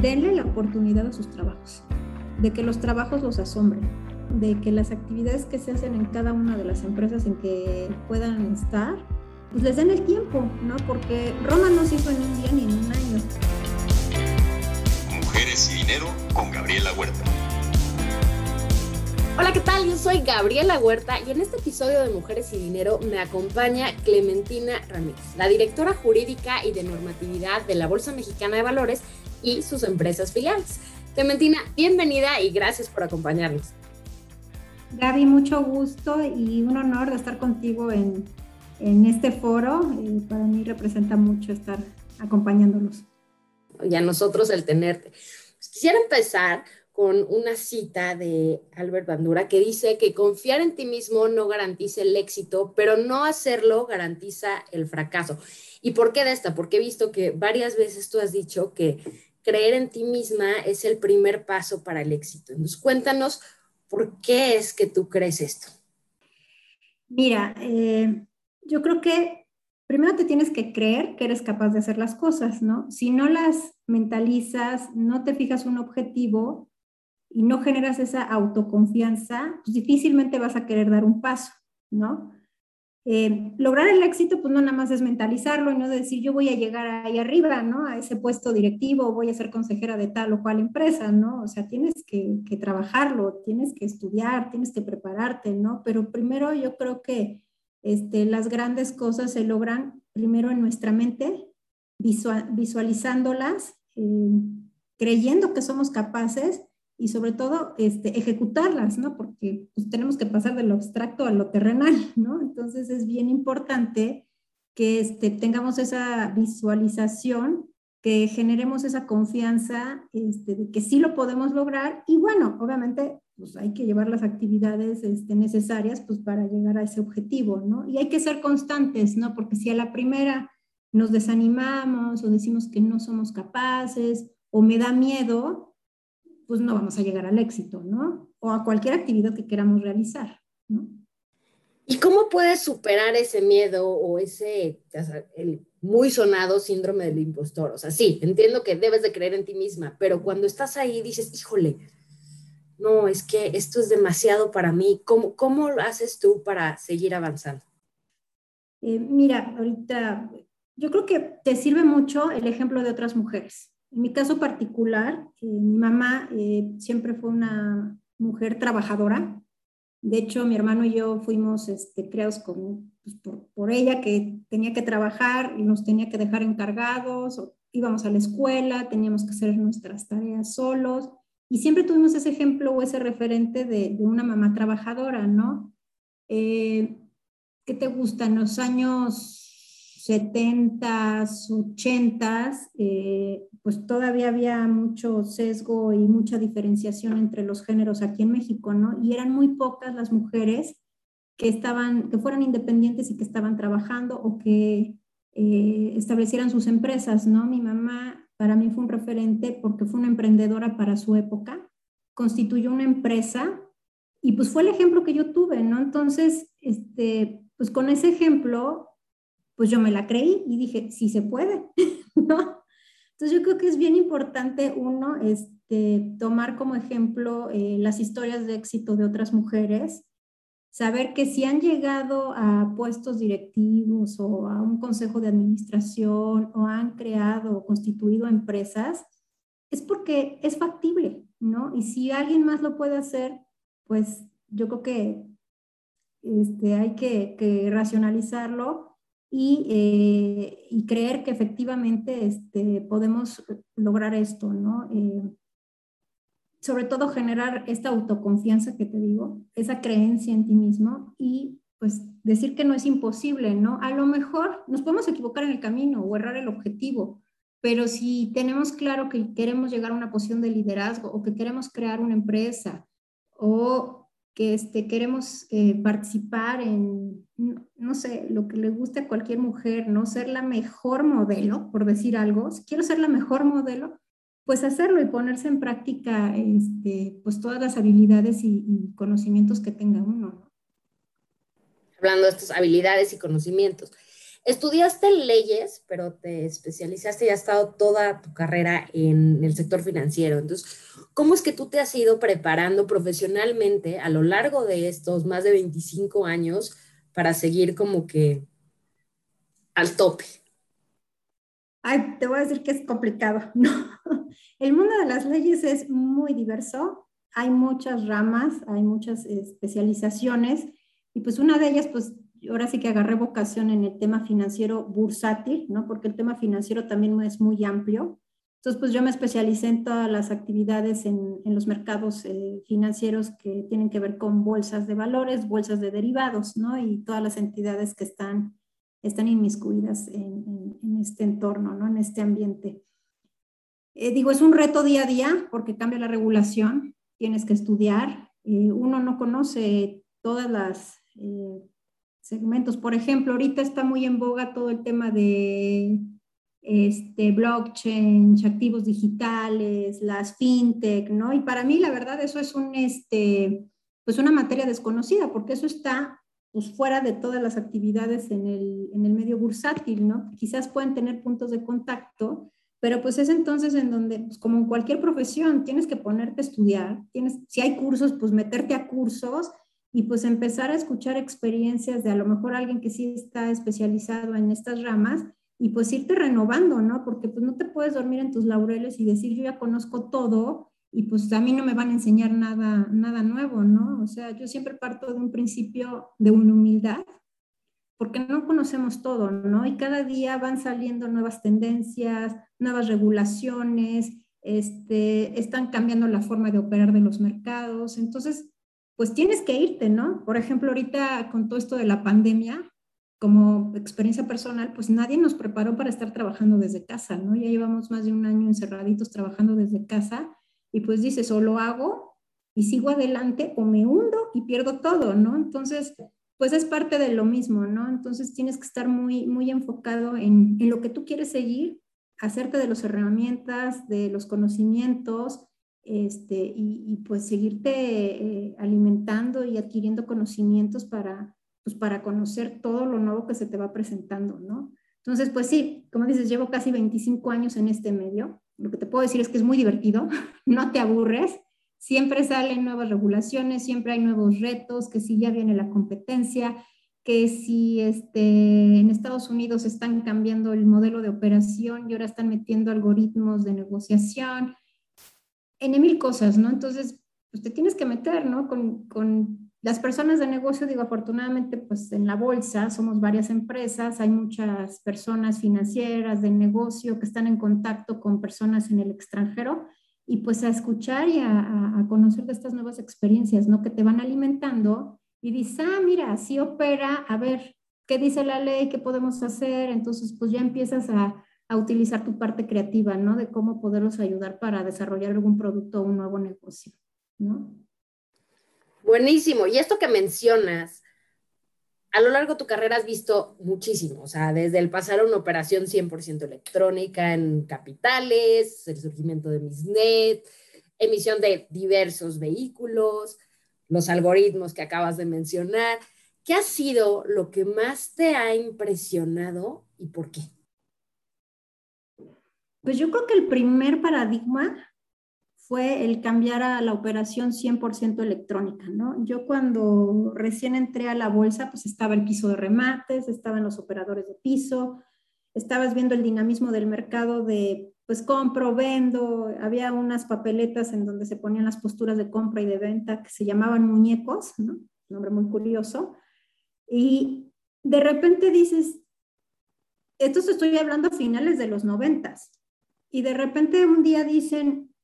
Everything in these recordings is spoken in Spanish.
denle la oportunidad a sus trabajos, de que los trabajos los asombren, de que las actividades que se hacen en cada una de las empresas en que puedan estar, pues les den el tiempo, ¿no? Porque Roma no se hizo en un día ni en un año. Mujeres y dinero con Gabriela Huerta. Hola, ¿qué tal? Yo soy Gabriela Huerta y en este episodio de Mujeres y Dinero me acompaña Clementina Ramírez, la directora jurídica y de normatividad de la Bolsa Mexicana de Valores y sus empresas filiales. Clementina, bienvenida y gracias por acompañarnos. Gaby, mucho gusto y un honor de estar contigo en, en este foro. Eh, para mí representa mucho estar acompañándolos. Y a nosotros el tenerte. Pues quisiera empezar con una cita de Albert Bandura que dice que confiar en ti mismo no garantiza el éxito, pero no hacerlo garantiza el fracaso. ¿Y por qué de esta? Porque he visto que varias veces tú has dicho que creer en ti misma es el primer paso para el éxito. Entonces, cuéntanos por qué es que tú crees esto. Mira, eh, yo creo que primero te tienes que creer que eres capaz de hacer las cosas, ¿no? Si no las mentalizas, no te fijas un objetivo y no generas esa autoconfianza, pues difícilmente vas a querer dar un paso, ¿no? Eh, lograr el éxito, pues no nada más es mentalizarlo y no decir yo voy a llegar ahí arriba, ¿no? A ese puesto directivo, voy a ser consejera de tal o cual empresa, ¿no? O sea, tienes que, trabajarlo, tienes que estudiar, tienes que prepararte, ¿no? Pero primero yo creo que este, las grandes cosas se logran primero en nuestra mente, visualizándolas, eh, creyendo que somos capaces y sobre todo este, ejecutarlas, ¿no? Porque pues, tenemos que pasar de lo abstracto a lo terrenal, ¿no? Entonces es bien importante que este, tengamos esa visualización, que generemos esa confianza este, de que sí lo podemos lograr y bueno, obviamente pues hay que llevar las actividades este, necesarias pues para llegar a ese objetivo, ¿no? Y hay que ser constantes, ¿no? Porque si a la primera nos desanimamos o decimos que no somos capaces o me da miedo, pues no vamos a llegar al éxito, ¿no? O a cualquier actividad que queramos realizar, ¿no? ¿Y cómo puedes superar ese miedo o ese el muy sonado síndrome del impostor? O sea, sí, entiendo que debes de creer en ti misma, pero cuando estás ahí dices, híjole, no, es que esto es demasiado para mí. ¿Cómo, cómo lo haces tú para seguir avanzando? Eh, mira, ahorita yo creo que te sirve mucho el ejemplo de otras mujeres. En mi caso particular, eh, mi mamá eh, siempre fue una mujer trabajadora. De hecho, mi hermano y yo fuimos este, creados con, pues, por, ella, que tenía que trabajar y nos tenía que dejar encargados, íbamos a la escuela, teníamos que hacer nuestras tareas solos. Y siempre tuvimos ese ejemplo o ese referente de, una mamá trabajadora, ¿no? Eh, ¿Qué te gusta? En los años 70, 80, eh, pues todavía había mucho sesgo y mucha diferenciación entre los géneros aquí en México, ¿no? Y eran muy pocas las mujeres que estaban, que fueran independientes y que estaban trabajando o que eh, establecieran sus empresas, ¿no? Mi mamá para mí fue un referente porque fue una emprendedora para su época, constituyó una empresa y pues fue el ejemplo que yo tuve, ¿no? Entonces, este, pues con ese ejemplo pues yo me la creí y dije, sí se puede, ¿no? Entonces yo creo que es bien importante uno, este, tomar como ejemplo eh, las historias de éxito de otras mujeres, saber que si han llegado a puestos directivos o a un consejo de administración o han creado o constituido empresas, es porque es factible, ¿no? Y si alguien más lo puede hacer, pues yo creo que este, hay que, que racionalizarlo eh, y, creer que efectivamente este, podemos lograr esto, ¿no? Eh, sobre todo generar esta autoconfianza que te digo, esa creencia en ti mismo y pues decir que no es imposible, ¿no? A lo mejor nos podemos equivocar en el camino o errar el objetivo, pero si tenemos claro que queremos llegar a una posición de liderazgo o que queremos crear una empresa o que este, queremos eh, participar en, no sé, lo que le guste a cualquier mujer, ¿no? Ser la mejor modelo, por decir algo. Si quiero ser la mejor modelo, pues hacerlo y ponerse en práctica este, pues todas las habilidades y, conocimientos que tenga uno. Hablando de estas habilidades y conocimientos. Estudiaste leyes, pero te especializaste y has estado toda tu carrera en el sector financiero. Entonces, ¿cómo es que tú te has ido preparando profesionalmente a lo largo de estos más de 25 años para seguir como que al tope? Ay, te voy a decir que es complicado. No. El mundo de las leyes es muy diverso. Hay muchas ramas, hay muchas especializaciones y pues una de ellas pues ahora sí que agarré vocación en el tema financiero bursátil, ¿no? Porque el tema financiero también es muy amplio. Entonces, pues yo me especialicé en todas las actividades en, en los mercados eh, financieros que tienen que ver con bolsas de valores, bolsas de derivados, ¿no? Y todas las entidades que están, están inmiscuidas en, en, este entorno, ¿no? En este ambiente. Eh, digo, es un reto día a día porque cambia la regulación, tienes que estudiar, eh, uno no conoce todas las segmentos. Por ejemplo, ahorita está muy en boga todo el tema de este, blockchain, activos digitales, las fintech, ¿no? Y para mí, la verdad, eso es un, este, pues una materia desconocida, porque eso está pues, fuera de todas las actividades en el, en el medio bursátil, ¿no? Quizás pueden tener puntos de contacto, pero pues es entonces en donde, pues como en cualquier profesión, tienes que ponerte a estudiar, tienes, si hay cursos, pues meterte a cursos y pues empezar a escuchar experiencias de a lo mejor alguien que sí está especializado en estas ramas y pues irte renovando, ¿no? Porque pues no te puedes dormir en tus laureles y decir yo ya conozco todo y pues a mí no me van a enseñar nada, nada nuevo, ¿no? O sea, yo siempre parto de un principio de una humildad porque no conocemos todo, ¿no? Y cada día van saliendo nuevas tendencias, nuevas regulaciones, este, están cambiando la forma de operar de los mercados. Entonces, pues tienes que irte, ¿no? Por ejemplo, ahorita con todo esto de la pandemia, como experiencia personal, pues nadie nos preparó para estar trabajando desde casa, ¿no? Ya llevamos más de un año encerraditos trabajando desde casa y pues dices, o lo hago y sigo adelante o me hundo y pierdo todo, ¿no? Entonces, pues es parte de lo mismo, ¿no? Entonces tienes que estar muy, muy enfocado en, en lo que tú quieres seguir, hacerte de las herramientas, de los conocimientos, este, y, pues seguirte eh, alimentando y adquiriendo conocimientos para, pues para conocer todo lo nuevo que se te va presentando, ¿no? Entonces, pues sí, como dices, llevo casi 25 años en este medio. Lo que te puedo decir es que es muy divertido, no te aburres, siempre salen nuevas regulaciones, siempre hay nuevos retos, que si ya viene la competencia, que si este, en Estados Unidos están cambiando el modelo de operación y ahora están metiendo algoritmos de negociación, en mil cosas, ¿no? Entonces, pues te tienes que meter, ¿no? Con, con, las personas de negocio, digo, afortunadamente, pues en la bolsa somos varias empresas, hay muchas personas financieras de negocio que están en contacto con personas en el extranjero y pues a escuchar y a, a conocer de estas nuevas experiencias, ¿no? Que te van alimentando y dices, ah, mira, así opera, a ver, ¿qué dice la ley? ¿Qué podemos hacer? Entonces, pues ya empiezas a, a utilizar tu parte creativa, ¿no? De cómo poderlos ayudar para desarrollar algún producto o un nuevo negocio, ¿no? Buenísimo. Y esto que mencionas, a lo largo de tu carrera has visto muchísimo, o sea, desde el pasar a una operación 100% electrónica en capitales, el surgimiento de Misnet, emisión de diversos vehículos, los algoritmos que acabas de mencionar. ¿Qué ha sido lo que más te ha impresionado y por qué? Pues yo creo que el primer paradigma fue el cambiar a la operación 100% electrónica, ¿no? Yo cuando recién entré a la bolsa, pues estaba el piso de remates, estaban los operadores de piso, estabas viendo el dinamismo del mercado de, pues compro, vendo, había unas papeletas en donde se ponían las posturas de compra y de venta que se llamaban muñecos, ¿no? Nombre muy curioso. Y de repente dices, esto estoy hablando a finales de los noventas, y de repente un día dicen,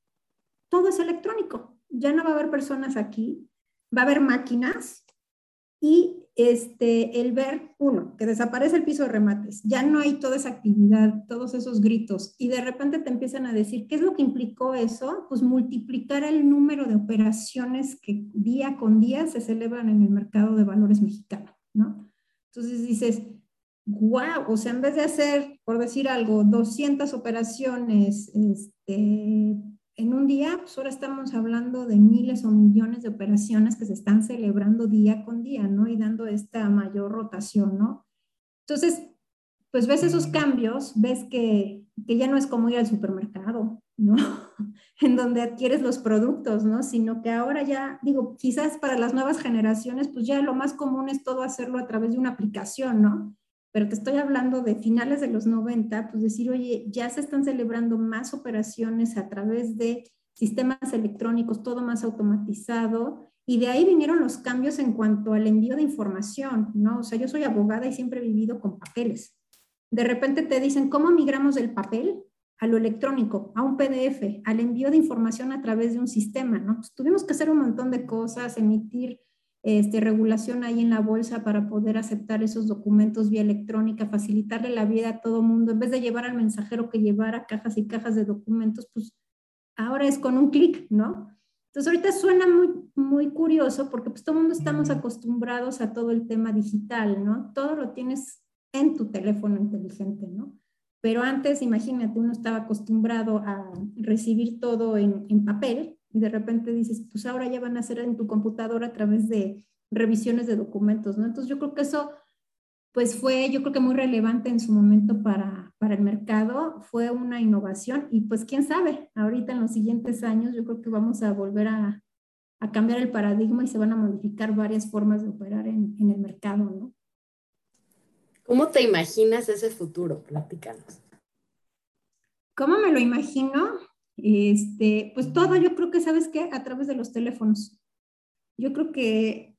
todo es electrónico, ya no va a haber personas aquí, va a haber máquinas y este, el ver, uno, que desaparece el piso de remates, ya no hay toda esa actividad, todos esos gritos, y de repente te empiezan a decir, ¿qué es lo que implicó eso? Pues multiplicar el número de operaciones que día con día se celebran en el mercado de valores mexicano, ¿no? Entonces dices, wow, o sea, en vez de hacer, por decir algo, 200 operaciones este, en un día, pues ahora estamos hablando de miles o millones de operaciones que se están celebrando día con día, ¿no? Y dando esta mayor rotación, ¿no? Entonces, pues ves esos cambios, ves que, que ya no es como ir al supermercado, ¿no? en donde adquieres los productos, ¿no? Sino que ahora ya, digo, quizás para las nuevas generaciones, pues ya lo más común es todo hacerlo a través de una aplicación, ¿no? Pero te estoy hablando de finales de los 90, pues decir, oye, ya se están celebrando más operaciones a través de sistemas electrónicos, todo más automatizado, y de ahí vinieron los cambios en cuanto al envío de información, ¿no? O sea, yo soy abogada y siempre he vivido con papeles. De repente te dicen, ¿cómo migramos del papel a lo electrónico, a un PDF, al envío de información a través de un sistema, ¿no? Pues tuvimos que hacer un montón de cosas, emitir este, regulación ahí en la bolsa para poder aceptar esos documentos vía electrónica, facilitarle la vida a todo mundo, en vez de llevar al mensajero que llevara cajas y cajas de documentos, pues ahora es con un clic, ¿no? Entonces ahorita suena muy, muy curioso porque pues todo el mundo estamos acostumbrados a todo el tema digital, ¿no? Todo lo tienes en tu teléfono inteligente, ¿no? Pero antes, imagínate, uno estaba acostumbrado a recibir todo en, en, papel y de repente dices, pues ahora ya van a hacer en tu computadora a través de revisiones de documentos, ¿no? Entonces yo creo que eso, pues fue, yo creo que muy relevante en su momento para, para el mercado, fue una innovación y pues quién sabe, ahorita en los siguientes años yo creo que vamos a volver a, a cambiar el paradigma y se van a modificar varias formas de operar en, en el mercado, ¿no? ¿Cómo te imaginas ese futuro? Platícanos. ¿Cómo me lo imagino? Este, pues todo, yo creo que, ¿sabes qué? A través de los teléfonos. Yo creo que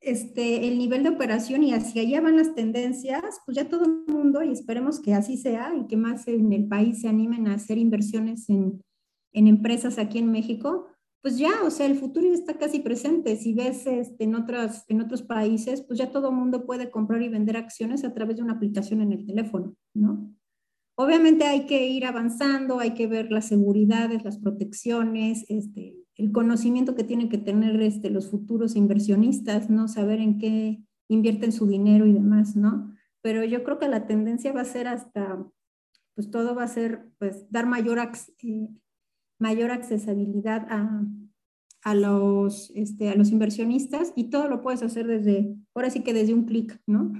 este, el nivel de operación y hacia allá van las tendencias, pues ya todo el mundo, y esperemos que así sea, y que más en el país se animen a hacer inversiones en, en empresas aquí en México, pues ya, o sea, el futuro ya está casi presente. Si ves este, en, otras, en otros países, pues ya todo el mundo puede comprar y vender acciones a través de una aplicación en el teléfono, ¿no? Obviamente hay que ir avanzando, hay que ver las seguridades, las protecciones, este, el conocimiento que tienen que tener este, los futuros inversionistas, ¿no? Saber en qué invierten su dinero y demás, ¿no? Pero yo creo que la tendencia va a ser hasta, pues todo va a ser, pues, dar mayor, eh, mayor accesibilidad a, a, los, este, a los inversionistas y todo lo puedes hacer desde, ahora sí que desde un clic, ¿no?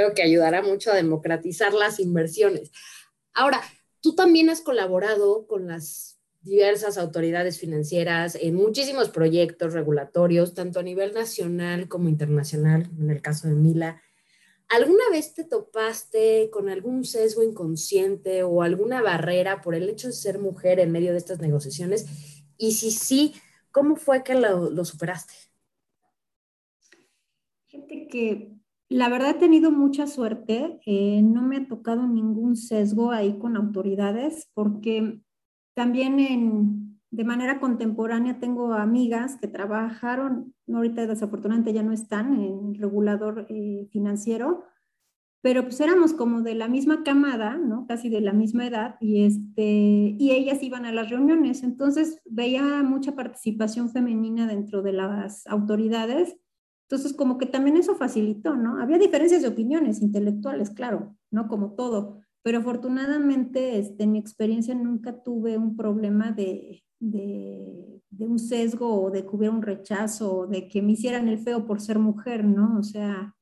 Creo que ayudará mucho a democratizar las inversiones. Ahora, tú también has colaborado con las diversas autoridades financieras en muchísimos proyectos regulatorios, tanto a nivel nacional como internacional, en el caso de Mila. ¿Alguna vez te topaste con algún sesgo inconsciente o alguna barrera por el hecho de ser mujer en medio de estas negociaciones? Y si sí, ¿cómo fue que lo, superaste? Gente que la verdad he tenido mucha suerte, eh, no me ha tocado ningún sesgo ahí con autoridades porque también en, de manera contemporánea tengo amigas que trabajaron, ahorita desafortunadamente ya no están en regulador eh, financiero, pero pues éramos como de la misma camada, ¿no? Casi de la misma edad y, este, y ellas iban a las reuniones, entonces veía mucha participación femenina dentro de las autoridades, entonces como que también eso facilitó, ¿no? Había diferencias de opiniones intelectuales, claro, ¿no? Como todo, pero afortunadamente este, en mi experiencia nunca tuve un problema de, de, de, un sesgo o de que hubiera un rechazo o de que me hicieran el feo por ser mujer, ¿no? O sea,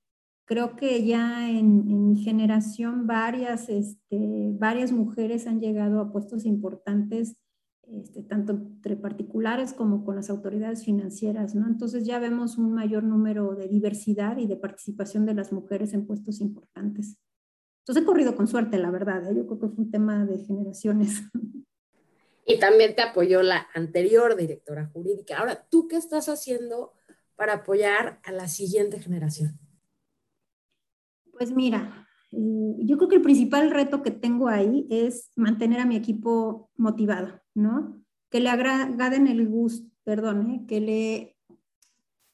creo que ya en, en mi generación varias, este, varias mujeres han llegado a puestos importantes, este, tanto entre particulares como con las autoridades financieras, ¿no? Entonces ya vemos un mayor número de diversidad y de participación de las mujeres en puestos importantes. Entonces he corrido con suerte, la verdad. ¿eh? Yo creo que fue un tema de generaciones. Y también te apoyó la anterior directora jurídica. Ahora, ¿tú qué estás haciendo para apoyar a la siguiente generación? Pues mira, yo creo que el principal reto que tengo ahí es mantener a mi equipo motivado, ¿no? Que le agraden el gusto, perdón, ¿eh? que le,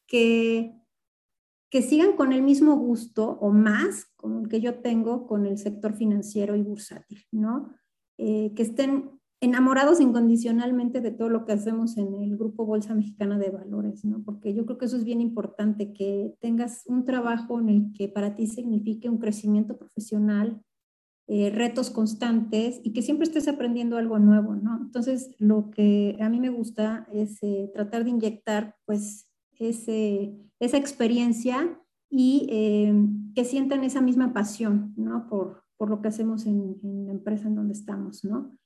que que sigan con el mismo gusto o más como el que yo tengo con el sector financiero y bursátil, ¿no? Eh, que estén enamorados incondicionalmente de todo lo que hacemos en el Grupo Bolsa Mexicana de Valores, ¿no? Porque yo creo que eso es bien importante, que tengas un trabajo en el que para ti signifique un crecimiento profesional, eh, retos constantes y que siempre estés aprendiendo algo nuevo, ¿no? Entonces, lo que a mí me gusta es eh, tratar de inyectar, pues, ese, esa experiencia y eh, que sientan esa misma pasión, ¿no? Por, por lo que hacemos en, la empresa en donde estamos, ¿no?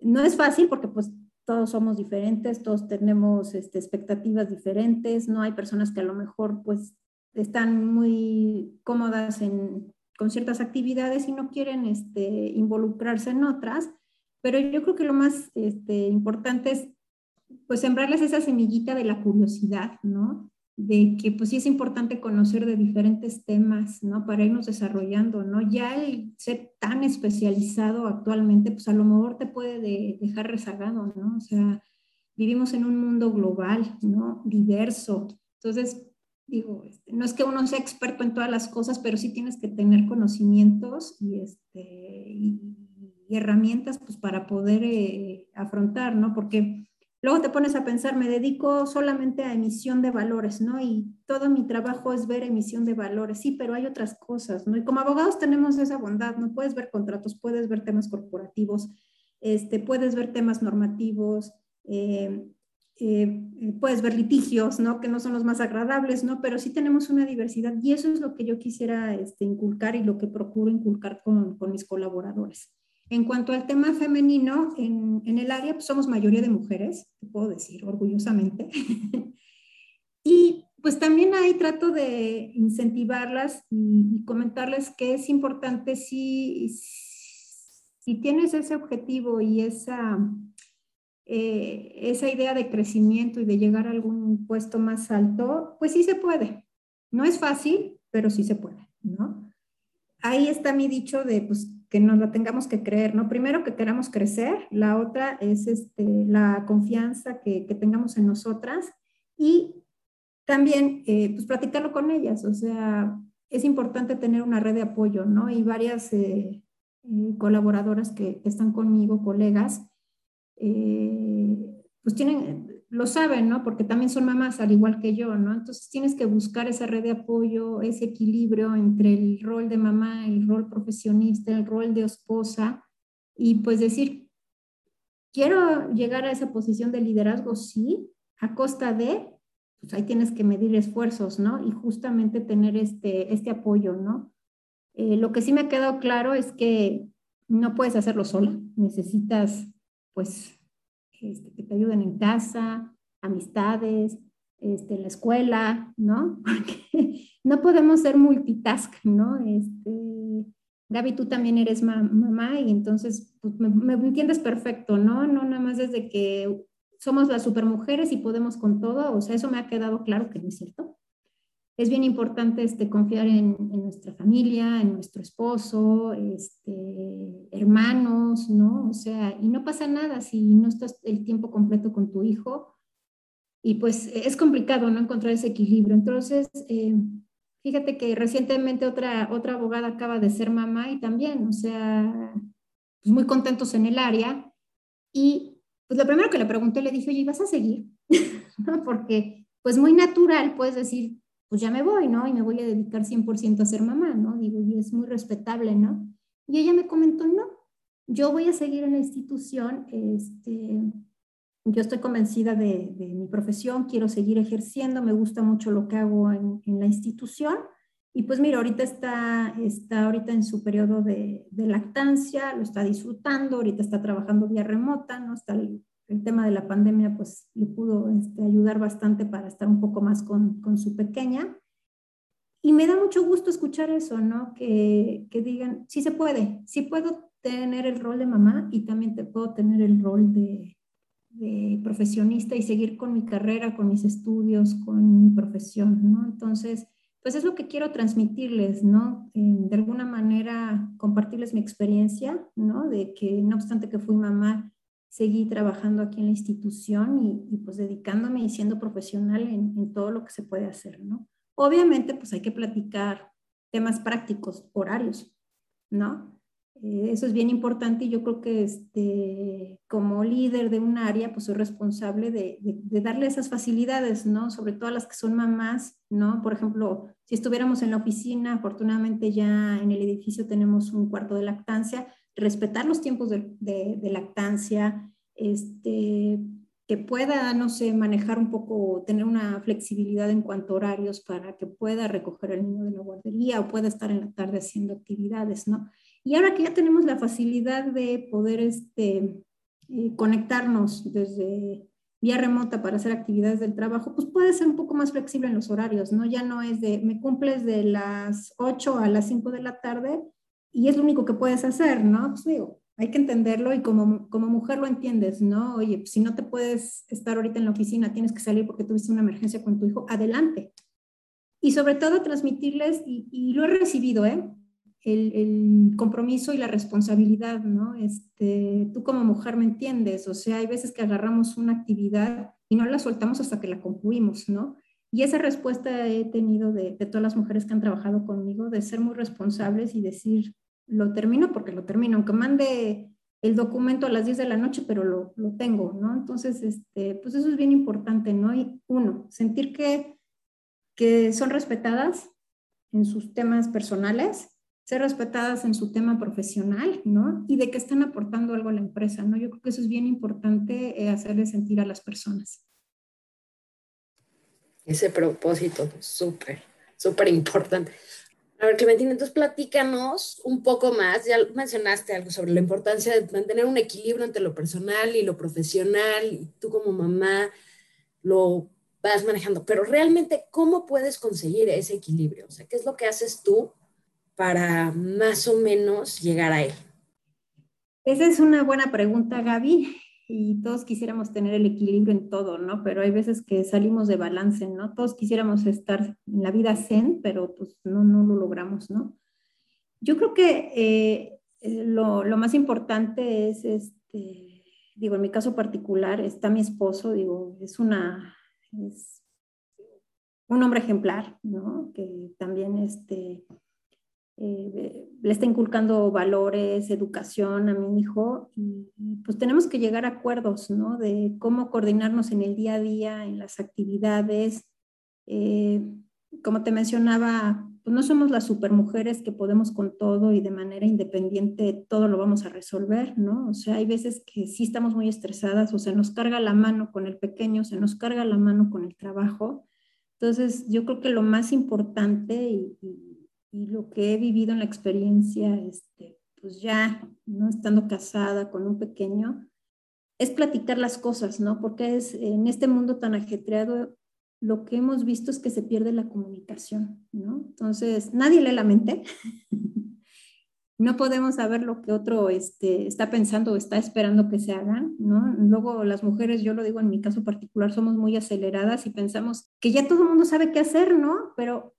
No es fácil porque pues todos somos diferentes, todos tenemos este, expectativas diferentes, no hay personas que a lo mejor pues están muy cómodas en, con ciertas actividades y no quieren este, involucrarse en otras, pero yo creo que lo más este, importante es pues sembrarles esa semillita de la curiosidad, ¿no? De que pues sí es importante conocer de diferentes temas, ¿no? Para irnos desarrollando, ¿no? Ya el ser tan especializado actualmente, pues a lo mejor te puede dejar rezagado, ¿no? O sea, vivimos en un mundo global, ¿no? Diverso. Entonces, digo, este, no es que uno sea experto en todas las cosas, pero sí tienes que tener conocimientos y, este, y, herramientas pues para poder eh, afrontar, ¿no? Porque Luego te pones a pensar, me dedico solamente a emisión de valores, ¿no? Y todo mi trabajo es ver emisión de valores, sí, pero hay otras cosas, ¿no? Y como abogados tenemos esa bondad, ¿no? Puedes ver contratos, puedes ver temas corporativos, este, puedes ver temas normativos, eh, eh, puedes ver litigios, ¿no? Que no son los más agradables, ¿no? Pero sí tenemos una diversidad y eso es lo que yo quisiera este, inculcar y lo que procuro inculcar con, con mis colaboradores. En cuanto al tema femenino, en, el área pues, somos mayoría de mujeres, te puedo decir orgullosamente. y pues también ahí trato de incentivarlas y, comentarles que es importante si, si tienes ese objetivo y esa, eh, esa idea de crecimiento y de llegar a algún puesto más alto, pues sí se puede. No es fácil, pero sí se puede, ¿no? Ahí está mi dicho de, pues, que nos la tengamos que creer, ¿no? Primero que queramos crecer, la otra es este, la confianza que, tengamos en nosotras y también eh, pues platicarlo con ellas, o sea, es importante tener una red de apoyo, ¿no? Y varias eh, eh, colaboradoras que, que, están conmigo, colegas, pues tienen, lo saben, ¿no? Porque también son mamás al igual que yo, ¿no? Entonces tienes que buscar esa red de apoyo, ese equilibrio entre el rol de mamá, el rol profesionista, el rol de esposa y pues decir, quiero llegar a esa posición de liderazgo, sí, a costa de, pues ahí tienes que medir esfuerzos, ¿no? Y justamente tener este, este apoyo, ¿no? Eh, lo que sí me ha quedado claro es que no puedes hacerlo sola, necesitas pues este, que te ayuden en casa, amistades, este, la escuela, ¿no? Porque no podemos ser multitask, ¿no? Este, Gaby, tú también eres mamá y entonces pues, me, me, entiendes perfecto, ¿no? No nada más desde que somos las supermujeres y podemos con todo, o sea, eso me ha quedado claro que no es cierto es bien importante este, confiar en, nuestra familia, en nuestro esposo, este, hermanos, ¿no? O sea, y no pasa nada si no estás el tiempo completo con tu hijo. Y pues es complicado, ¿no? Encontrar ese equilibrio. Entonces, eh, fíjate que recientemente otra, otra abogada acaba de ser mamá y también, o sea, pues muy contentos en el área. Y pues lo primero que le pregunté, le dije, oye, ¿vas a seguir? Porque pues muy natural puedes decir, pues ya me voy, ¿no? Y me voy a dedicar 100% a ser mamá, ¿no? Digo, y es muy respetable, ¿no? Y ella me comentó, no, yo voy a seguir en la institución, este, yo estoy convencida de, mi profesión, quiero seguir ejerciendo, me gusta mucho lo que hago en, en la institución. Y pues mira, ahorita está, está ahorita en su periodo de, de, lactancia, lo está disfrutando, ahorita está trabajando vía remota, ¿no? Está el, tema de la pandemia pues le pudo este, ayudar bastante para estar un poco más con, con, su pequeña. Y me da mucho gusto escuchar eso, ¿no? Que, que, digan, sí se puede, sí puedo tener el rol de mamá y también te puedo tener el rol de, de profesionista y seguir con mi carrera, con mis estudios, con mi profesión, ¿no? Entonces, pues es lo que quiero transmitirles, ¿no? Eh, de alguna manera compartirles mi experiencia, ¿no? De que no obstante que fui mamá, seguí trabajando aquí en la institución y, pues dedicándome y siendo profesional en, todo lo que se puede hacer, ¿no? Obviamente, pues hay que platicar temas prácticos, horarios, ¿no? Eh, eso es bien importante y yo creo que este, como líder de un área, pues soy responsable de, de, darle esas facilidades, ¿no? Sobre todo a las que son mamás, ¿no? Por ejemplo, si estuviéramos en la oficina, afortunadamente ya en el edificio tenemos un cuarto de lactancia, respetar los tiempos de, lactancia, este, que pueda, no sé, manejar un poco, tener una flexibilidad en cuanto a horarios para que pueda recoger al niño de la guardería o pueda estar en la tarde haciendo actividades, ¿no? Y ahora que ya tenemos la facilidad de poder este, eh, conectarnos desde vía remota para hacer actividades del trabajo, pues puede ser un poco más flexible en los horarios, ¿no? Ya no es de, me cumples de las 8 a las 5 de la tarde y es lo único que puedes hacer, ¿no? Pues digo, hay que entenderlo y como, como mujer lo entiendes, ¿no? Oye, pues si no te puedes estar ahorita en la oficina, tienes que salir porque tuviste una emergencia con tu hijo, adelante. Y sobre todo transmitirles, y, lo he recibido, ¿eh? El, compromiso y la responsabilidad, ¿no? Este, tú como mujer me entiendes, o sea, hay veces que agarramos una actividad y no la soltamos hasta que la concluimos, ¿no? Y esa respuesta he tenido de todas las mujeres que han trabajado conmigo, de ser muy responsables y decir, lo termino porque lo termino, aunque mande el documento a las 10 de la noche, pero lo, lo, tengo, ¿no? Entonces, este, pues eso es bien importante, ¿no? Y uno, sentir que, que son respetadas en sus temas personales, ser respetadas en su tema profesional, ¿no? Y de que están aportando algo a la empresa, ¿no? Yo creo que eso es bien importante eh, hacerle sentir a las personas. Ese propósito, súper, súper importante. A ver, Clementina, entonces platícanos un poco más. Ya mencionaste algo sobre la importancia de mantener un equilibrio entre lo personal y lo profesional, y tú como mamá lo vas manejando, pero realmente, ¿cómo puedes conseguir ese equilibrio? O sea, ¿qué es lo que haces tú para más o menos llegar a él? Esa es una buena pregunta, Gaby y todos quisiéramos tener el equilibrio en todo, ¿no? Pero hay veces que salimos de balance, ¿no? Todos quisiéramos estar en la vida zen, pero pues no, no lo logramos, ¿no? Yo creo que eh, eh, lo, lo, más importante es, este, digo, en mi caso particular está mi esposo, digo, es una, es un hombre ejemplar, ¿no? Que también, este, eh, le está inculcando valores, educación a mi hijo y, pues tenemos que llegar a acuerdos, ¿no? De cómo coordinarnos en el día a día, en las actividades. Eh, como te mencionaba, pues no somos las supermujeres que podemos con todo y de manera independiente todo lo vamos a resolver, ¿no? O sea, hay veces que sí estamos muy estresadas o se nos carga la mano con el pequeño, se nos carga la mano con el trabajo. Entonces, yo creo que lo más importante y, y lo que he vivido en la experiencia, este, pues ya, ¿no? Estando casada con un pequeño, es platicar las cosas, ¿no? Porque es en este mundo tan ajetreado, lo que hemos visto es que se pierde la comunicación, ¿no? Entonces, nadie lee la mente. no podemos saber lo que otro este, está pensando o está esperando que se hagan, ¿no? Luego las mujeres, yo lo digo en mi caso particular, somos muy aceleradas y pensamos que ya todo el mundo sabe qué hacer, ¿no? Pero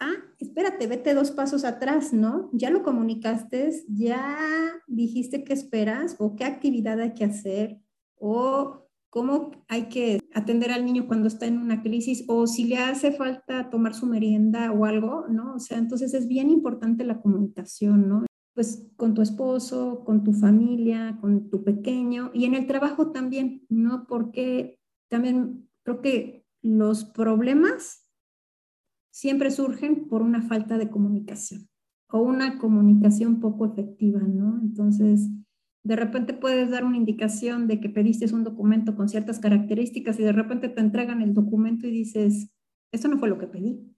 ah, espérate, vete dos pasos atrás, ¿no? Ya lo comunicaste, ya dijiste qué esperas o qué actividad hay que hacer o cómo hay que atender al niño cuando está en una crisis o si le hace falta tomar su merienda o algo, ¿no? O sea, entonces es bien importante la comunicación, ¿no? Pues con tu esposo, con tu familia, con tu pequeño y en el trabajo también, ¿no? Porque también creo que los problemas siempre surgen por una falta de comunicación o una comunicación poco efectiva, ¿no? Entonces, de repente puedes dar una indicación de que pediste un documento con ciertas características y de repente te entregan el documento y dices, esto no fue lo que pedí.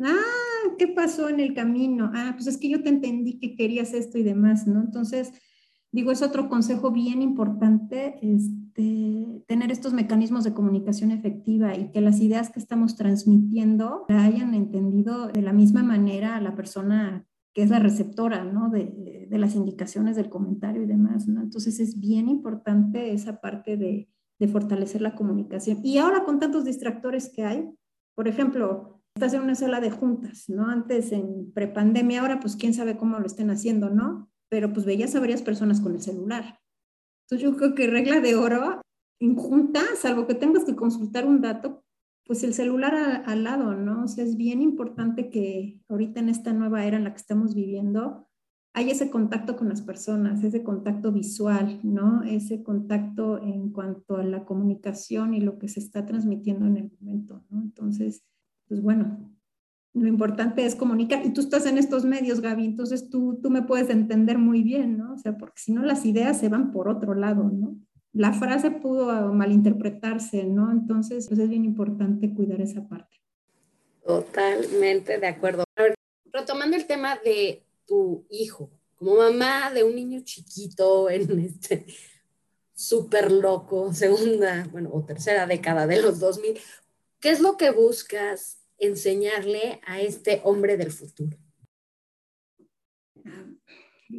Ah, ¿qué pasó en el camino? Ah, pues es que yo te entendí que querías esto y demás, ¿no? Entonces, digo, es otro consejo bien importante, este, tener estos mecanismos de comunicación efectiva y que las ideas que estamos transmitiendo la hayan entendido de la misma manera a la persona que es la receptora, ¿no? De, de las indicaciones del comentario y demás, ¿no? Entonces es bien importante esa parte de, de fortalecer la comunicación. Y ahora con tantos distractores que hay, por ejemplo, estás en una sala de juntas, ¿no? Antes en prepandemia, ahora pues quién sabe cómo lo estén haciendo, ¿no? Pero pues veías a varias personas con el celular. Entonces yo creo que regla de oro, en junta, salvo que tengas que consultar un dato, pues el celular al lado, ¿no? O sea, es bien importante que ahorita en esta nueva era en la que estamos viviendo, hay ese contacto con las personas, ese contacto visual, ¿no? Ese contacto en cuanto a la comunicación y lo que se está transmitiendo en el momento, ¿no? Entonces, pues bueno, lo importante es comunicar. Y tú estás en estos medios, Gaby, entonces tú, tú me puedes entender muy bien, ¿no? O sea, porque si no las ideas se van por otro lado, ¿no? la frase pudo malinterpretarse, ¿no? Entonces, pues es bien importante cuidar esa parte. Totalmente de acuerdo. Retomando el tema de tu hijo, como mamá de un niño chiquito en este súper loco, segunda, bueno, o tercera década de los 2000, ¿qué es lo que buscas enseñarle a este hombre del futuro?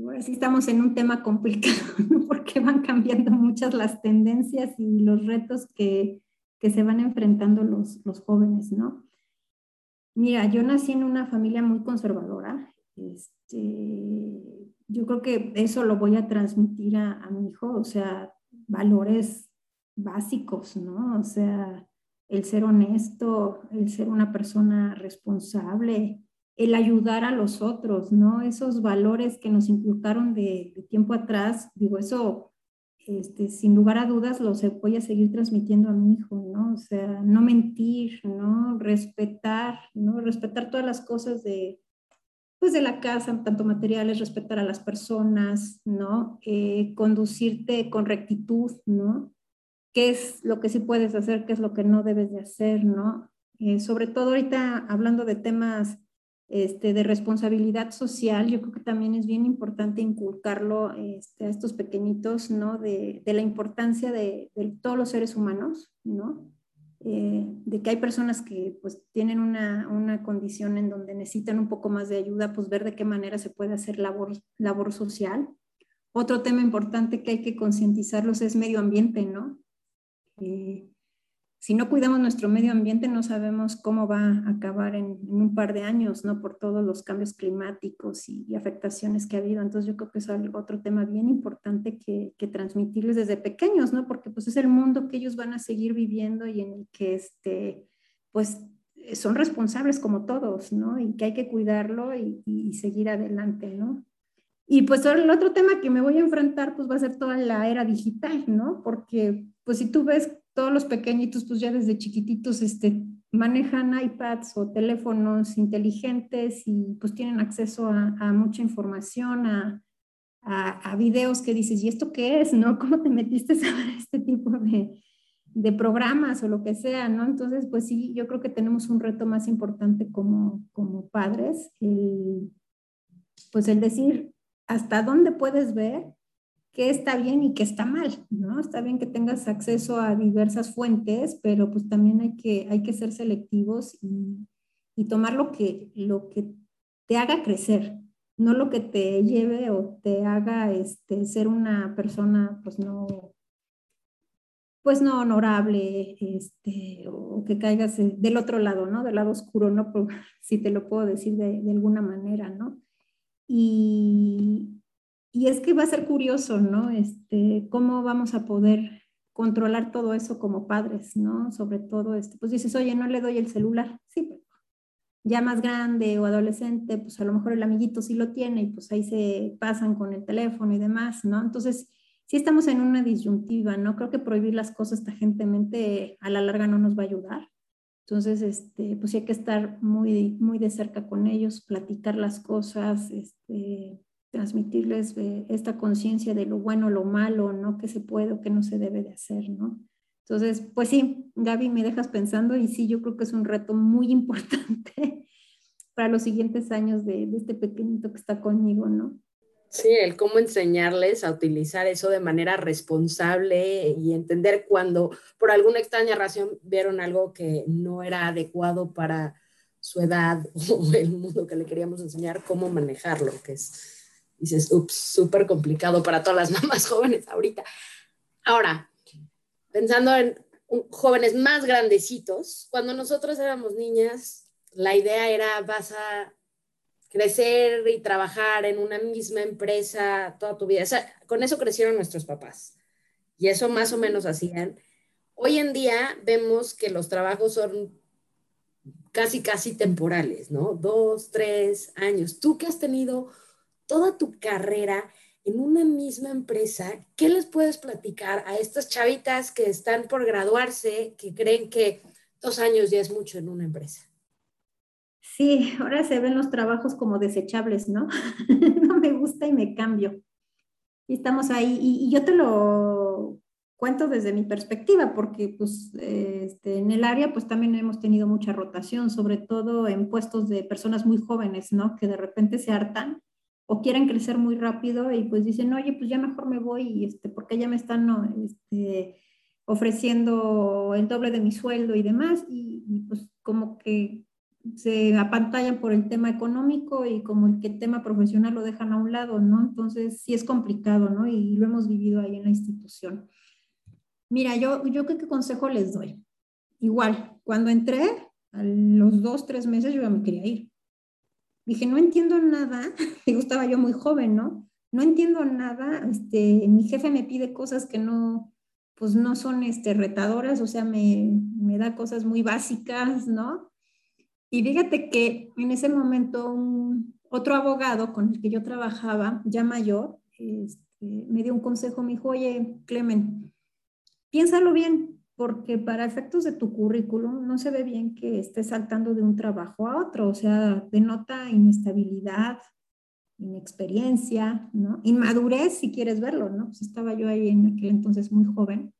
ahora sí estamos en un tema complicado, porque van cambiando muchas las tendencias y los retos que, que se van enfrentando los, los, jóvenes, ¿no? Mira, yo nací en una familia muy conservadora. Este, yo creo que eso lo voy a transmitir a, a mi hijo, o sea, valores básicos, ¿no? O sea, el ser honesto, el ser una persona responsable, el ayudar a los otros, ¿no? Esos valores que nos inculcaron de, tiempo atrás, digo, eso, este, sin lugar a dudas, los voy a seguir transmitiendo a mi hijo, ¿no? O sea, no mentir, ¿no? Respetar, ¿no? Respetar todas las cosas de, pues de la casa, tanto materiales, respetar a las personas, ¿no? Eh, conducirte con rectitud, ¿no? ¿Qué es lo que sí puedes hacer, qué es lo que no debes de hacer, ¿no? Eh, sobre todo ahorita hablando de temas este, de responsabilidad social, yo creo que también es bien importante inculcarlo este, a estos pequeñitos, ¿no? De, la importancia de, todos los seres humanos, ¿no? Eh, de que hay personas que pues tienen una, una, condición en donde necesitan un poco más de ayuda, pues ver de qué manera se puede hacer labor, labor social. Otro tema importante que hay que concientizarlos es medio ambiente, ¿no? Eh, si no cuidamos nuestro medio ambiente, no sabemos cómo va a acabar en, un par de años, ¿no? Por todos los cambios climáticos y, afectaciones que ha habido. Entonces, yo creo que es otro tema bien importante que, transmitirles desde pequeños, ¿no? Porque pues es el mundo que ellos van a seguir viviendo y en el que, este, pues, son responsables como todos, ¿no? Y que hay que cuidarlo y, y seguir adelante, ¿no? Y pues el otro tema que me voy a enfrentar, pues va a ser toda la era digital, ¿no? Porque, pues si tú ves todos los pequeñitos, pues ya desde chiquititos, este, manejan iPads o teléfonos inteligentes y pues tienen acceso a, mucha información, a, a, videos que dices, ¿y esto qué es? ¿No? ¿Cómo te metiste a este tipo de, de, programas o lo que sea? ¿no? Entonces, pues sí, yo creo que tenemos un reto más importante como, como padres, el, pues el decir hasta dónde puedes ver qué está bien y qué está mal, ¿no? Está bien que tengas acceso a diversas fuentes, pero pues también hay que, hay que ser selectivos y, y tomar lo que, lo que te haga crecer, no lo que te lleve o te haga este, ser una persona pues no, pues no honorable, este, o que caigas del otro lado, ¿no? Del lado oscuro, ¿no? si te lo puedo decir de, de alguna manera, ¿no? Y, y es que va a ser curioso, ¿no? Este, cómo vamos a poder controlar todo eso como padres, ¿no? Sobre todo, este, pues dices, oye, no le doy el celular. Sí, pero ya más grande o adolescente, pues a lo mejor el amiguito sí lo tiene y pues ahí se pasan con el teléfono y demás, ¿no? Entonces, sí estamos en una disyuntiva, ¿no? Creo que prohibir las cosas tajentemente a la larga no nos va a ayudar. Entonces, este, pues sí hay que estar muy, muy de cerca con ellos, platicar las cosas, este, transmitirles eh, esta conciencia de lo bueno, lo malo, ¿no? Que se puede o que no se debe de hacer, ¿no? Entonces, pues sí, Gaby, me dejas pensando y sí, yo creo que es un reto muy importante para los siguientes años de, de este pequeñito que está conmigo, ¿no? Sí, el cómo enseñarles a utilizar eso de manera responsable y entender cuando por alguna extraña razón vieron algo que no era adecuado para su edad o el mundo que le queríamos enseñar, cómo manejarlo, que es dices, ups, súper complicado para todas las mamás jóvenes ahorita. Ahora, pensando en jóvenes más grandecitos, cuando nosotros éramos niñas, la idea era vas a crecer y trabajar en una misma empresa toda tu vida. con eso crecieron nuestros papás y eso más o menos hacían. Hoy en día vemos que los trabajos son casi, casi temporales, ¿no? Dos, tres años. Tú que has tenido toda tu carrera en una misma empresa, ¿qué les puedes platicar a estas chavitas que están por graduarse, que creen que dos años ya es mucho en una empresa? Sí, ahora se ven los trabajos como desechables, ¿no? no me gusta y me cambio. Y estamos ahí. Y, yo te lo, cuento desde mi perspectiva, porque pues este, en el área pues también hemos tenido mucha rotación, sobre todo en puestos de personas muy jóvenes, ¿no? Que de repente se hartan o quieren crecer muy rápido y pues dicen, oye, pues ya mejor me voy, este, porque ya me están este, ofreciendo el doble de mi sueldo y demás, y, pues como que se apantallan por el tema económico y como el que tema profesional lo dejan a un lado, ¿no? Entonces sí es complicado, ¿no? Y lo hemos vivido ahí en la institución. Mira, yo, yo qué consejo les doy. Igual, cuando entré, a los dos, tres meses yo ya me quería ir. Dije, no entiendo nada, digo, estaba yo muy joven, ¿no? No entiendo nada, este, mi jefe me pide cosas que no, pues no son este, retadoras, o sea, me, me da cosas muy básicas, ¿no? Y fíjate que en ese momento otro abogado con el que yo trabajaba, ya mayor, este, me dio un consejo, me dijo, oye, Clemen, piénsalo bien, porque para efectos de tu currículum no se ve bien que estés saltando de un trabajo a otro, o sea, denota inestabilidad, inexperiencia, ¿no? Inmadurez, si quieres verlo, ¿no? Pues estaba yo ahí en aquel entonces muy joven.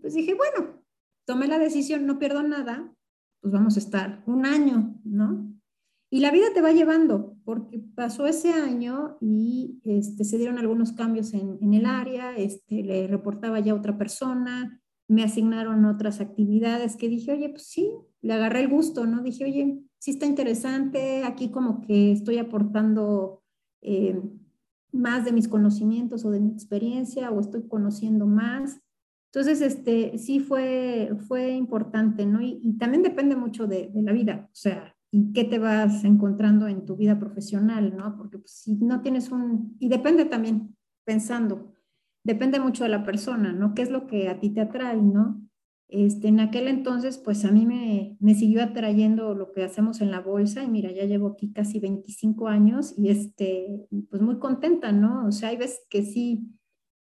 Pues dije, bueno, tomé la decisión, no pierdo nada, pues vamos a estar un año, ¿no? Y la vida te va llevando, porque pasó ese año y este, se dieron algunos cambios en, en, el área, este, le reportaba ya otra persona, me asignaron otras actividades que dije, oye, pues sí, le agarré el gusto, ¿no? Dije, oye, sí está interesante, aquí como que estoy aportando eh, más de mis conocimientos o de mi experiencia o estoy conociendo más. Entonces, este, sí fue, fue importante, ¿no? Y, también depende mucho de, de, la vida, o sea, y qué te vas encontrando en tu vida profesional, ¿no? Porque pues, si no tienes un, y depende también, pensando, depende mucho de la persona, ¿no? ¿Qué es lo que a ti te atrae, ¿no? Este, en aquel entonces, pues a mí me, me, siguió atrayendo lo que hacemos en la bolsa y mira, ya llevo aquí casi 25 años y este, pues muy contenta, ¿no? O sea, hay veces que sí,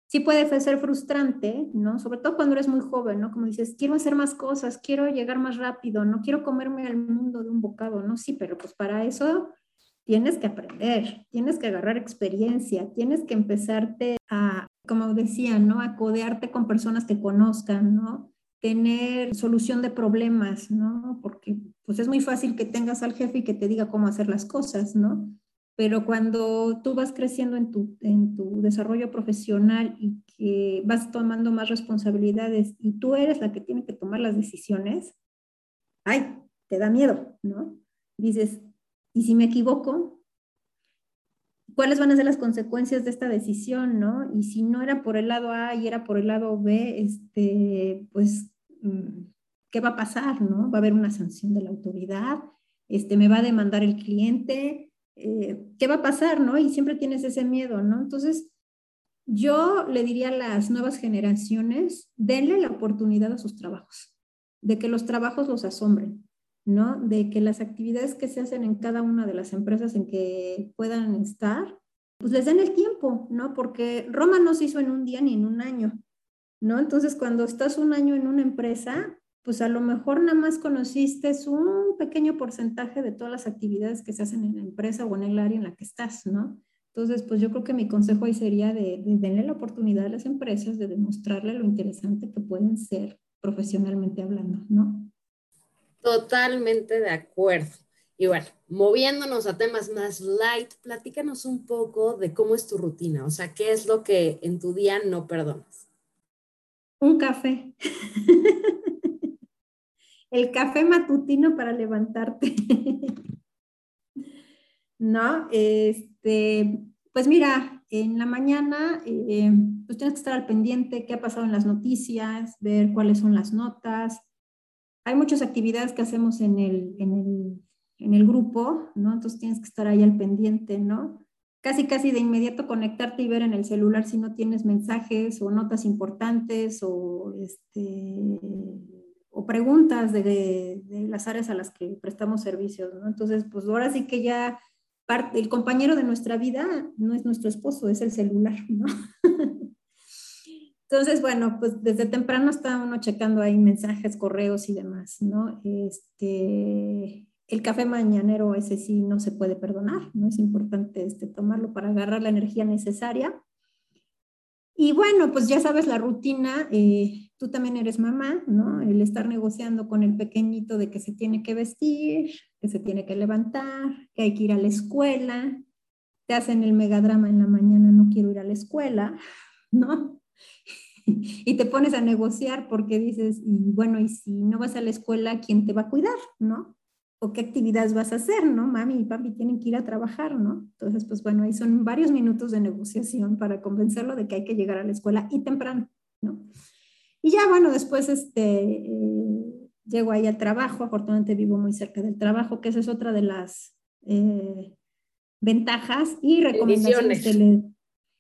sí puede ser frustrante, ¿no? Sobre todo cuando eres muy joven, ¿no? Como dices, quiero hacer más cosas, quiero llegar más rápido, no quiero comerme al mundo de un bocado, ¿no? Sí, pero pues para eso tienes que aprender, tienes que agarrar experiencia, tienes que empezarte a, como decía, ¿no? A codearte con personas que conozcan, ¿no? tener solución de problemas, ¿no? Porque pues es muy fácil que tengas al jefe y que te diga cómo hacer las cosas, ¿no? Pero cuando tú vas creciendo en tu, en tu desarrollo profesional y que vas tomando más responsabilidades y tú eres la que tiene que tomar las decisiones, ay, te da miedo, ¿no? Dices, ¿y si me equivoco? ¿Cuáles van a ser las consecuencias de esta decisión, no? Y si no era por el lado A y era por el lado B, este, pues, mm, ¿qué va a pasar, no? Va a haber una sanción de la autoridad, este, me va a demandar el cliente, eh, ¿qué va a pasar, no? Y siempre tienes ese miedo, ¿no? Entonces, yo le diría a las nuevas generaciones, denle la oportunidad a sus trabajos, de que los trabajos los asombren, ¿no? De que las actividades que se hacen en cada una de las empresas en que puedan estar, pues les den el tiempo, ¿no? Porque Roma no se hizo en un día ni en un año, ¿no? Entonces, cuando estás un año en una empresa, pues a lo mejor nada más conociste un pequeño porcentaje de todas las actividades que se hacen en la empresa o en el área en la que estás, ¿no? Entonces, pues yo creo que mi consejo ahí sería de, de darle la oportunidad a las empresas de demostrarle lo interesante que pueden ser profesionalmente hablando, ¿no? Totalmente de acuerdo. Y bueno, moviéndonos a temas más light, platícanos un poco de cómo es tu rutina, o sea, qué es lo que en tu día no perdonas. Un café. El café matutino para levantarte. no, este, pues mira, en la mañana, eh, pues tienes que estar al pendiente qué ha pasado en las noticias, ver cuáles son las notas, hay muchas actividades que hacemos en el, en el, en el grupo, ¿no? Entonces tienes que estar ahí al pendiente, ¿no? Casi, casi de inmediato conectarte y ver en el celular si no tienes mensajes o notas importantes o, este, o preguntas de, de las áreas a las que prestamos servicios, ¿no? Entonces, pues ahora sí que ya parte, el compañero de nuestra vida no es nuestro esposo, es el celular, ¿no? Entonces, bueno, pues desde temprano está uno checando ahí mensajes, correos y demás, ¿no? Este, el café mañanero ese sí no se puede perdonar, ¿no? Es importante este, tomarlo para agarrar la energía necesaria. Y bueno, pues ya sabes la rutina, eh, tú también eres mamá, ¿no? El estar negociando con el pequeñito de que se tiene que vestir, que se tiene que levantar, que hay que ir a la escuela, te hacen el megadrama en la mañana, no quiero ir a la escuela, ¿no? y te pones a negociar porque dices, y bueno, y si no vas a la escuela, ¿quién te va a cuidar, no? o qué actividades vas a hacer, ¿no? Mami y papi tienen que ir a trabajar, ¿no? Entonces, pues bueno, ahí son varios minutos de negociación para convencerlo de que hay que llegar a la escuela y temprano, ¿no? Y ya, bueno, después este, eh, llego ahí al trabajo, afortunadamente vivo muy cerca del trabajo, que esa es otra de las eh, ventajas y recomendaciones que le,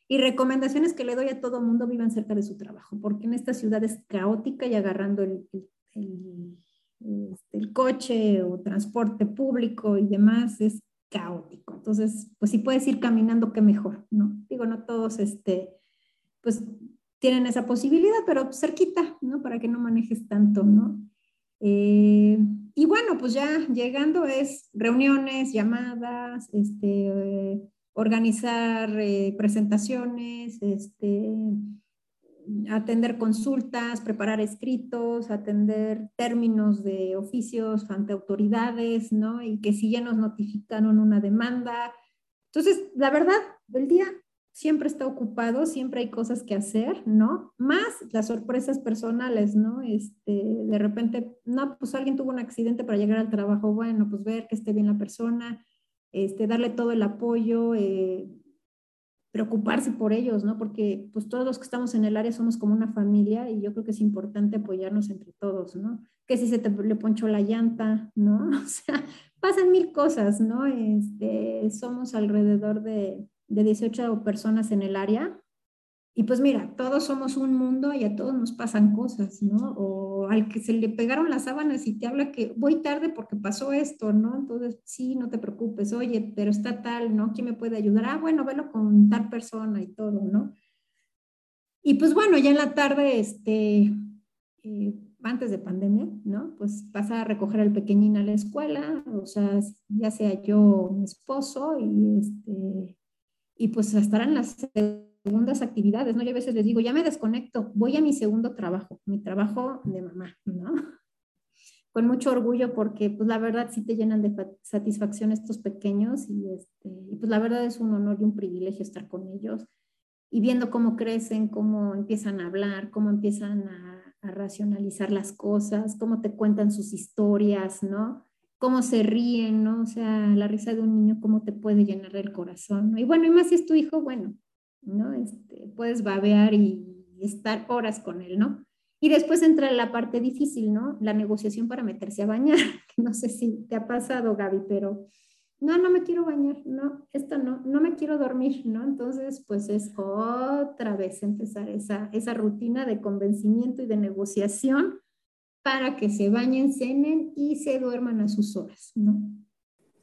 y recomendaciones que le doy a todo mundo, vivan cerca de su trabajo, porque en esta ciudad es caótica y agarrando el este, el coche o transporte público y demás es caótico. Entonces, pues si puedes ir caminando, qué mejor, ¿no? Digo, no todos, este, pues tienen esa posibilidad, pero cerquita, ¿no? Para que no manejes tanto, ¿no? Eh, y bueno, pues ya llegando es reuniones, llamadas, este, organizar eh, presentaciones, este, atender consultas, preparar escritos, atender términos de oficios ante autoridades, ¿no? Y que si ya nos notificaron una demanda. Entonces, la verdad, el día siempre está ocupado, siempre hay cosas que hacer, ¿no? Más las sorpresas personales, ¿no? Este, de repente, no, pues alguien tuvo un accidente para llegar al trabajo, bueno, pues ver que esté bien la persona, este, darle todo el apoyo, eh, preocuparse por ellos, ¿no? Porque pues todos los que estamos en el área somos como una familia y yo creo que es importante apoyarnos entre todos, ¿no? Que si se le ponchó la llanta, ¿no? O sea, pasan mil cosas, ¿no? Este, somos alrededor de, de 18 personas en el área y pues mira, todos somos un mundo y a todos nos pasan cosas, ¿no? Al que se le pegaron las sábanas y te habla que voy tarde porque pasó esto, ¿no? Entonces, sí, no te preocupes, oye, pero está tal, ¿no? ¿Quién me puede ayudar? Ah, bueno, velo con tal persona y todo, ¿no? Y pues bueno, ya en la tarde, este, eh, antes de pandemia, ¿no? Pues pasa a recoger al pequeñín a la escuela, o sea, ya sea yo mi esposo y este, y pues estarán las segundas actividades, ¿no? Yo a veces les digo, ya me desconecto, voy a mi segundo trabajo, mi trabajo de mamá, ¿no? Con mucho orgullo porque, pues la verdad sí te llenan de satisfacción estos pequeños y, este, y pues la verdad es un honor y un privilegio estar con ellos y viendo cómo crecen, cómo empiezan a hablar, cómo empiezan a, a racionalizar las cosas, cómo te cuentan sus historias, ¿no? cómo se ríen, ¿no? O sea, la risa de un niño, cómo te puede llenar el corazón, ¿no? Y bueno, y más si es tu hijo, bueno, ¿no? Este, puedes babear y estar horas con él, ¿no? Y después entra la parte difícil, ¿no? La negociación para meterse a bañar. No sé si te ha pasado, Gaby, pero no, no me quiero bañar, no, esto no, no me quiero dormir, ¿no? Entonces, pues es otra vez empezar esa, esa rutina de convencimiento y de negociación para que se bañen, cenen y se duerman a sus horas, ¿no?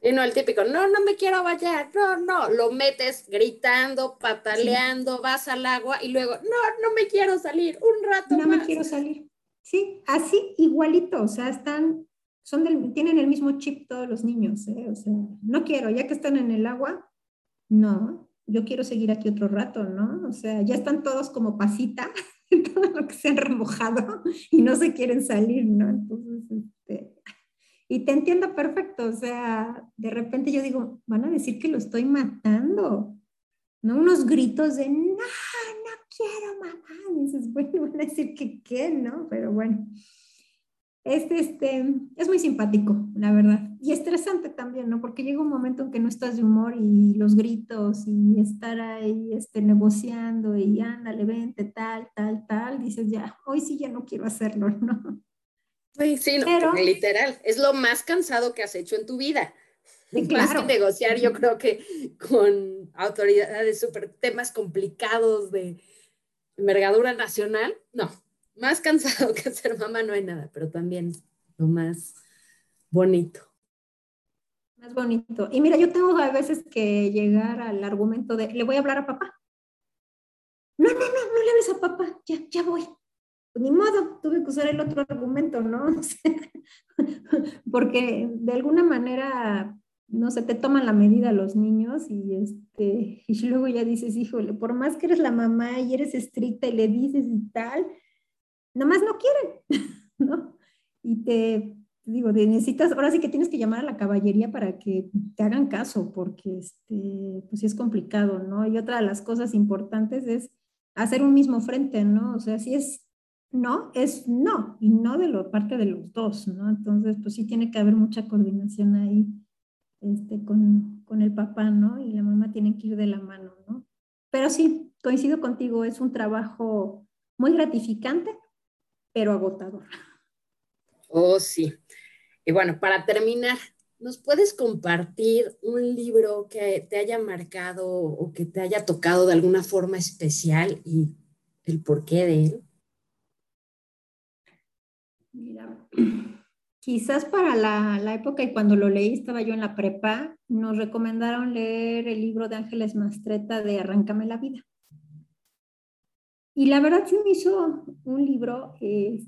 Y no el típico, no, no me quiero bañar, no, no, lo metes gritando, pataleando, vas al agua y luego, no, no me quiero salir, un rato no me quiero salir. Sí, así igualito, o sea, están, son del, tienen el mismo chip todos los niños, ¿eh? o sea, no quiero, ya que están en el agua, no, yo quiero seguir aquí otro rato, ¿no? O sea, ya están todos como pasita todo lo que se han remojado y no se quieren salir, ¿no? Entonces, este, y te entiendo perfecto, o sea, de repente yo digo, van a decir que lo estoy matando, ¿no? Unos gritos de, no, no quiero mamá. Y dices, bueno, van a decir que qué, ¿no? Pero bueno, este, este, es muy simpático, la verdad. Y estresante también, ¿no? Porque llega un momento en que no estás de humor y los gritos y estar ahí este, negociando y ándale, vente, tal, tal, tal, dices, ya, hoy sí ya no quiero hacerlo, ¿no? Sí, no, literal, es lo más cansado que has hecho en tu vida. Más que negociar, yo creo que con autoridades super temas complicados de envergadura nacional, no, más cansado que ser mamá no hay nada, pero también lo más bonito. Más bonito. Y mira, yo tengo a veces que llegar al argumento de, le voy a hablar a papá. No, no, no, no le hables a papá, ya, ya voy. Pues, ni modo, tuve que usar el otro argumento, ¿no? Porque de alguna manera, no sé, te toman la medida los niños y, este, y luego ya dices, híjole, por más que eres la mamá y eres estricta y le dices y tal, nomás no quieren, ¿no? Y te, digo, necesitas, ahora sí que tienes que llamar a la caballería para que te hagan caso, porque este, pues sí es complicado, ¿no? Y otra de las cosas importantes es hacer un mismo frente, ¿no? O sea, si es no, es no, y no de lo, parte de los dos, ¿no? Entonces, pues sí tiene que haber mucha coordinación ahí este, con, con el papá, ¿no? Y la mamá tiene que ir de la mano, ¿no? Pero sí, coincido contigo, es un trabajo muy gratificante, pero agotador. Oh, sí. Y bueno, para terminar, ¿nos puedes compartir un libro que te haya marcado o que te haya tocado de alguna forma especial y el porqué de él? Mira, quizás para la, la, época y cuando lo leí, estaba yo en la prepa, nos recomendaron leer el libro de Ángeles Mastreta de Arráncame la vida. Y la verdad sí me hizo un libro eh,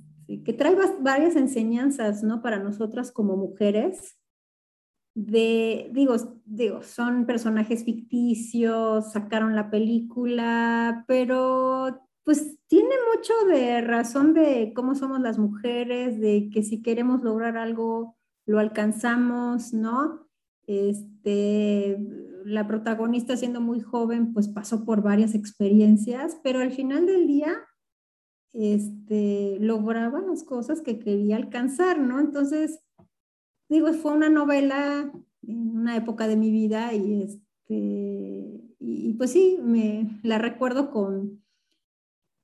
que trae varias enseñanzas, ¿no? Para nosotras como mujeres. De, digo, digo, son personajes ficticios, sacaron la película, pero pues tiene mucho de razón de cómo somos las mujeres, de que si queremos lograr algo, lo alcanzamos, ¿no? Este, la protagonista siendo muy joven, pues pasó por varias experiencias, pero al final del día, este, lograba las cosas que quería alcanzar, ¿no? Entonces, digo, fue una novela en una época de mi vida y, este, y pues sí, me la recuerdo con,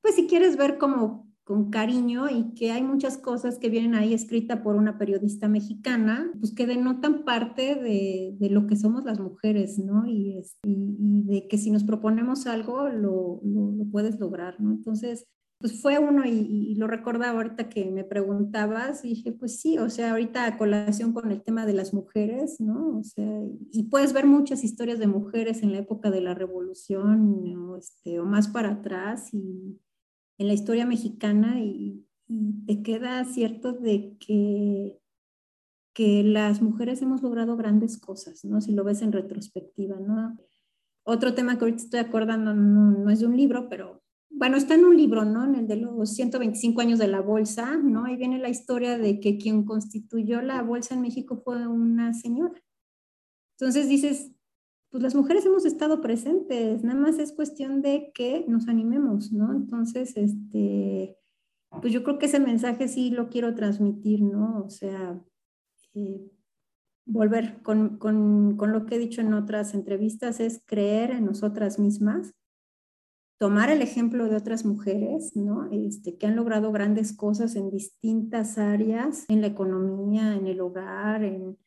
pues si quieres ver como con cariño y que hay muchas cosas que vienen ahí escritas por una periodista mexicana, pues que denotan parte de, de lo que somos las mujeres, ¿no? Y, y, de que si nos proponemos algo, lo, lo, puedes lograr, ¿no? Entonces, pues fue uno y, y, lo recordaba ahorita que me preguntabas y dije, pues sí, o sea, ahorita a colación con el tema de las mujeres, ¿no? O sea, y puedes ver muchas historias de mujeres en la época de la revolución o, este, o más para atrás y en la historia mexicana y, te queda cierto de que, que las mujeres hemos logrado grandes cosas, ¿no? Si lo ves en retrospectiva, ¿no? Otro tema que ahorita estoy acordando no, es de un libro, pero bueno, está en un libro, ¿no? En el de los 125 años de la bolsa, ¿no? Ahí viene la historia de que quien constituyó la bolsa en México fue una señora. Entonces dices, pues las mujeres hemos estado presentes, nada más es cuestión de que nos animemos, ¿no? Entonces, este, pues yo creo que ese mensaje sí lo quiero transmitir, ¿no? O sea, eh, volver con, con, con, lo que he dicho en otras entrevistas es creer en nosotras mismas, tomar el ejemplo de otras mujeres, ¿no? Este, que han logrado grandes cosas en distintas áreas, en la economía, en el hogar, en,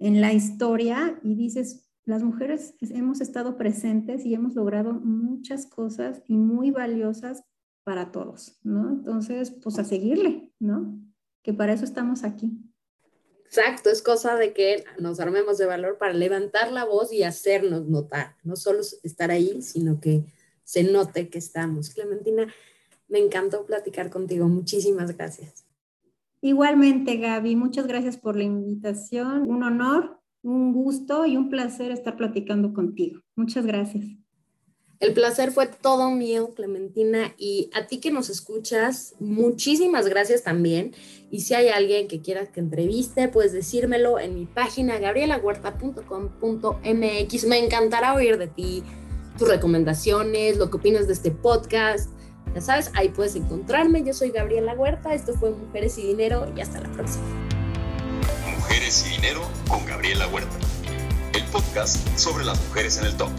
en la historia, y dices, las mujeres hemos estado presentes y hemos logrado muchas cosas y muy valiosas para todos, ¿no? Entonces, pues a seguirle, ¿no? Que para eso estamos aquí. Exacto, es cosa de que nos armemos de valor para levantar la voz y hacernos notar, no solo estar ahí, sino que se note que estamos. Clementina, me encantó platicar contigo, muchísimas gracias. Igualmente, Gaby, muchas gracias por la invitación, un honor un gusto y un placer estar platicando contigo. Muchas gracias. El placer fue todo mío, Clementina, y a ti que nos escuchas, muchísimas gracias también. Y si hay alguien que quieras que entreviste, puedes decírmelo en mi página gabrielahuerta.com.mx. Me encantará oír de ti, tus recomendaciones, lo que opinas de este podcast. Ya sabes, ahí puedes encontrarme. Yo soy Gabriela Huerta, esto fue Mujeres y Dinero y hasta la próxima. Y Dinero con Gabriela Huerta, el podcast sobre las mujeres en el top.